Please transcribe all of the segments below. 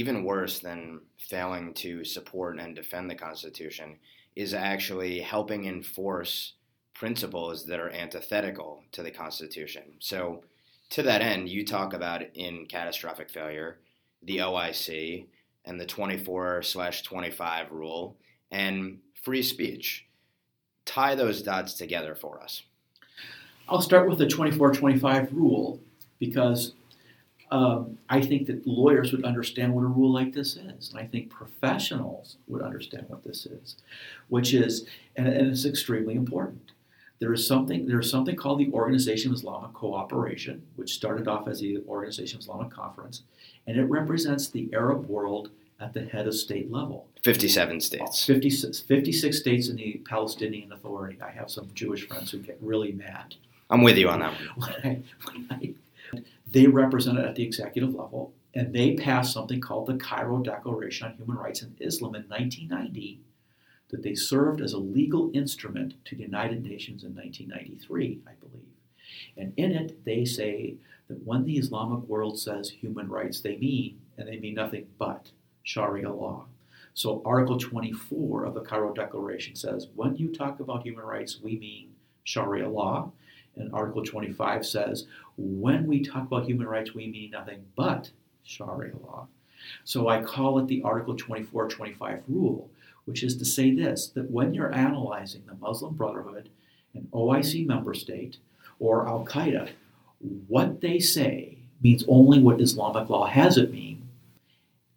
even worse than failing to support and defend the Constitution is actually helping enforce principles that are antithetical to the Constitution. So, to that end, you talk about in catastrophic failure the OIC and the 24 slash 25 rule and free speech. Tie those dots together for us. I'll start with the 24 25 rule because um, I think that lawyers would understand what a rule like this is. And I think professionals would understand what this is, which is, and, and it's extremely important. There is something there is something called the Organization of Islamic Cooperation, which started off as the Organization of Islamic Conference, and it represents the Arab world at the head of state level. 57 states. 56, 56 states in the Palestinian Authority. I have some Jewish friends who get really mad. I'm with you on that one. When I, when I, they represent it at the executive level, and they passed something called the Cairo Declaration on Human Rights in Islam in 1990 that they served as a legal instrument to the United Nations in 1993, I believe. And in it, they say that when the Islamic world says human rights, they mean, and they mean nothing but Sharia law. So, Article 24 of the Cairo Declaration says when you talk about human rights, we mean Sharia law. And Article 25 says when we talk about human rights, we mean nothing but Sharia law. So, I call it the Article 24 25 rule which is to say this that when you're analyzing the Muslim Brotherhood, an OIC member state, or Al Qaeda, what they say means only what Islamic law has it mean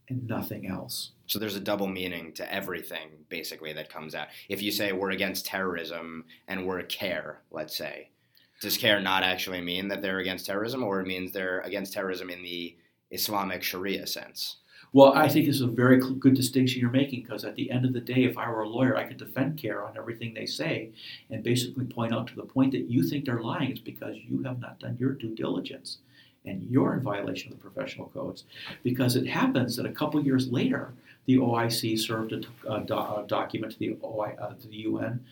and nothing else. So there's a double meaning to everything basically that comes out. If you say we're against terrorism and we're CAIR, let's say, does CAIR not actually mean that they're against terrorism or it means they're against terrorism in the Islamic Sharia sense? Well, I think it's a very good distinction you're making because at the end of the day, if I were a lawyer, I could defend CAIR on everything they say and basically point out to the point that you think they're lying is because you have not done your due diligence and you're in violation of the professional codes. Because it happens that a couple years later, the OIC served a, a document to the, OI, uh, to the UN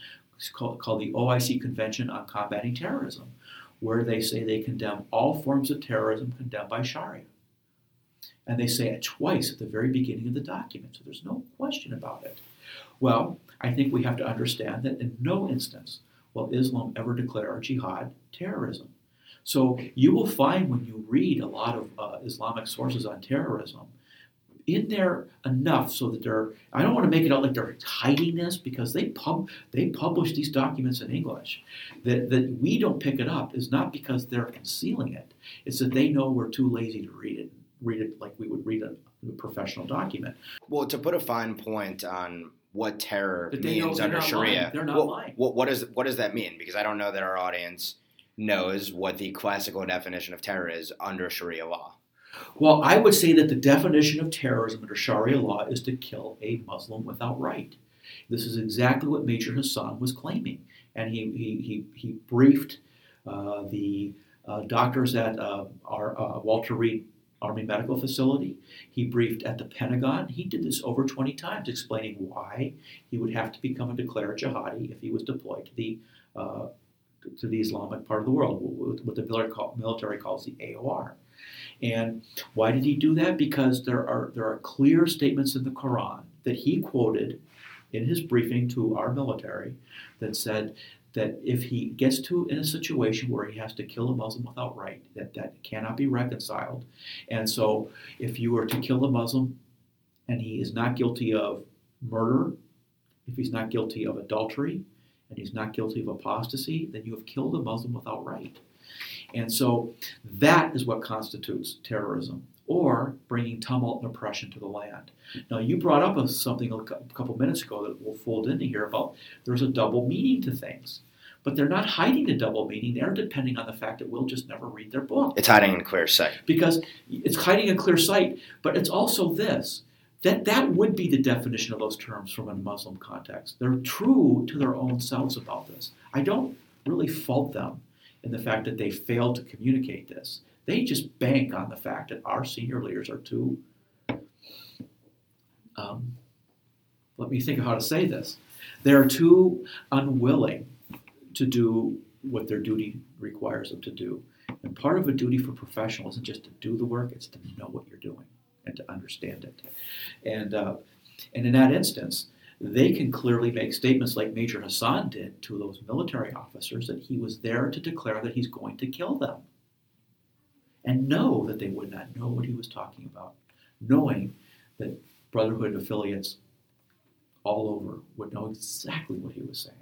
called, called the OIC Convention on Combating Terrorism, where they say they condemn all forms of terrorism condemned by Sharia. And they say it twice at the very beginning of the document, so there's no question about it. Well, I think we have to understand that in no instance will Islam ever declare jihad terrorism. So you will find when you read a lot of uh, Islamic sources on terrorism, in there enough so that they're I don't want to make it out like they're hiding this because they pub they publish these documents in English. That that we don't pick it up is not because they're concealing it. It's that they know we're too lazy to read it read it like we would read a, a professional document. Well, to put a fine point on what terror means under Sharia, not what, lying. What, what, does, what does that mean? Because I don't know that our audience knows what the classical definition of terror is under Sharia law. Well, I would say that the definition of terrorism under Sharia law is to kill a Muslim without right. This is exactly what Major Hassan was claiming. And he, he, he, he briefed uh, the uh, doctors at uh, our uh, Walter Reed Army Medical Facility. He briefed at the Pentagon. He did this over 20 times, explaining why he would have to become a declared jihadi if he was deployed to the uh, to the Islamic part of the world, what the military calls the AOR. And why did he do that? Because there are there are clear statements in the Quran that he quoted in his briefing to our military that said that if he gets to in a situation where he has to kill a Muslim without right, that that cannot be reconciled. And so, if you were to kill a Muslim and he is not guilty of murder, if he's not guilty of adultery, and he's not guilty of apostasy, then you have killed a Muslim without right. And so, that is what constitutes terrorism or bringing tumult and oppression to the land. Now, you brought up something a couple minutes ago that will fold into here about there's a double meaning to things. But they're not hiding the double meaning. They're depending on the fact that we'll just never read their book. It's hiding in clear sight. Because it's hiding in clear sight, but it's also this that that would be the definition of those terms from a Muslim context. They're true to their own selves about this. I don't really fault them in the fact that they failed to communicate this. They just bank on the fact that our senior leaders are too. Um, let me think of how to say this. They're too unwilling to do what their duty requires them to do. And part of a duty for professionals isn't just to do the work, it's to know what you're doing and to understand. it. And, uh, and in that instance, they can clearly make statements like Major Hassan did to those military officers that he was there to declare that he's going to kill them. And know that they would not know what he was talking about, knowing that Brotherhood affiliates all over would know exactly what he was saying.